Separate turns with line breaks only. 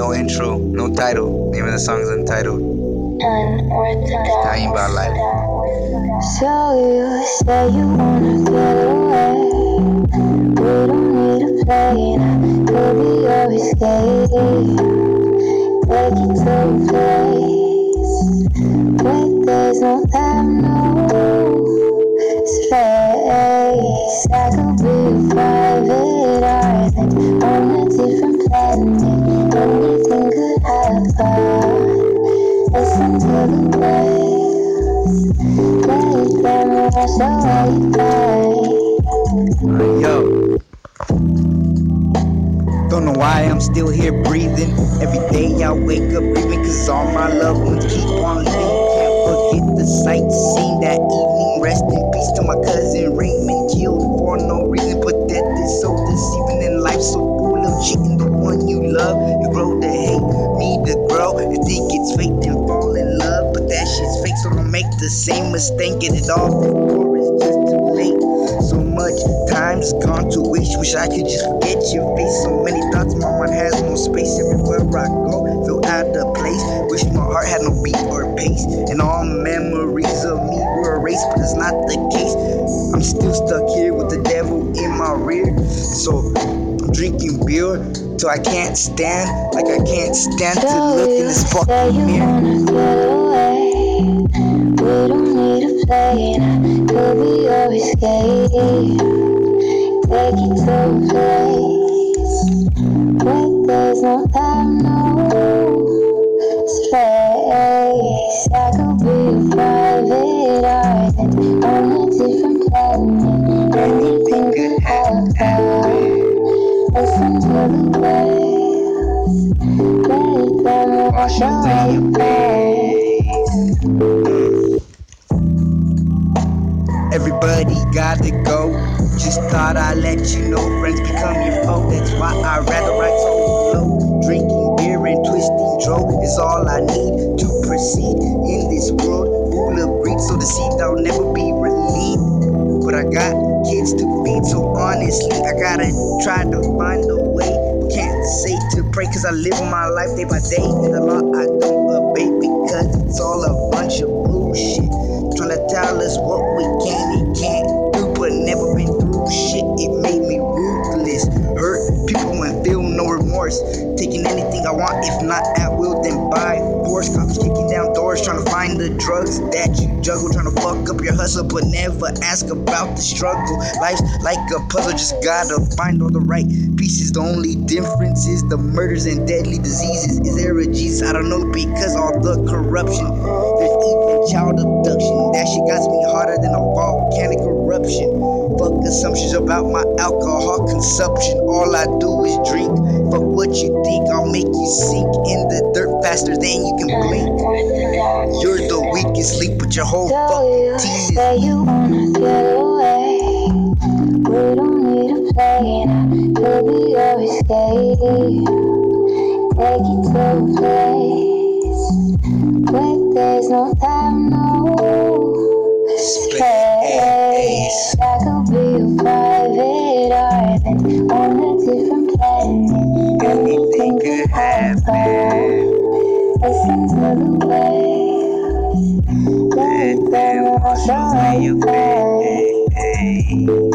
Untitled. Name of the song is Untitled. Dying about life.
So you say you wanna get away. We don't need a plane. Could be your escape. Take you to a place where there's no time, no space. I could be private
Yo. Don't know why I'm still here breathing. Every day I wake up grieving cause all my loved ones keep on leaving. Can't forget the sight seen that evening. Rest in peace to my cousin Raymond, killed for no reason. But death is so deceiving and life so full of cheating. So don't make the same mistake. Get it off before it's just too late. So much time's gone to waste. Wish I could just forget your face. So many thoughts, my mind has no space. Everywhere I go, feel out of place. Wish my heart had no beat or pace. And all memories of me were erased, but it's not the case. I'm still stuck here with the devil in my rear. So I'm drinking beer till I can't stand. Like I can't stand to look in this fucking mirror.
I could be your escape. Take you to a place where there's no time, no space. I could be a private island on a different planet. Anything could happen. Listen to the waves. Let them wash away pain.
Everybody gotta go. Just thought I'd let you know friends become your foe. That's why I rather write so low. Drinking beer and twisting dro is all I need to proceed in this world full of greed. So the seed I'll never be relieved. But I got kids to feed, so honestly, I gotta try to find a pray, cause I live my life day by day. And the law I don't obey because it's all a bunch of bullshit. Trying to tell us what we can the drugs that you juggle. Trying to fuck up your hustle, but never ask about the struggle. Life's like a puzzle, just gotta find all the right pieces. The only difference is the murders and deadly diseases. Is there a Jesus? I don't know because all the corruption. There's even child abduction. That shit got me harder than a volcanic eruption. Fuck assumptions about my alcohol consumption. All I do is drink. Fuck what you think, I'll make you sink in the dirt faster than you can blink. You're the weakest link, but your whole fucking team is
say you wanna get away. We don't need a plane. Could be your escape. Take you to a place where there's no time, Listen to the waves.